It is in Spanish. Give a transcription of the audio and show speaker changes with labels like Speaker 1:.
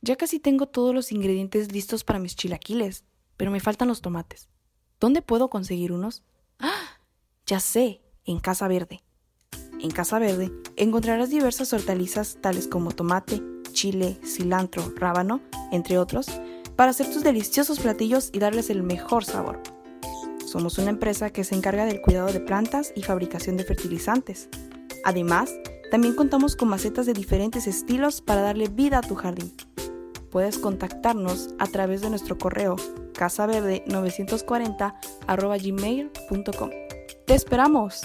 Speaker 1: Ya casi tengo todos los ingredientes listos para mis chilaquiles, pero me faltan los tomates. ¿Dónde puedo conseguir unos? ¡Ah! Ya sé, en Casa Verde. En Casa Verde encontrarás diversas hortalizas tales como tomate, chile, cilantro, rábano, entre otros, para hacer tus deliciosos platillos y darles el mejor sabor. Somos una empresa que se encarga del cuidado de plantas y fabricación de fertilizantes. Además, también contamos con macetas de diferentes estilos para darle vida a tu jardín. Puedes contactarnos a través de nuestro correo casaverde940 gmail.com. ¡Te esperamos!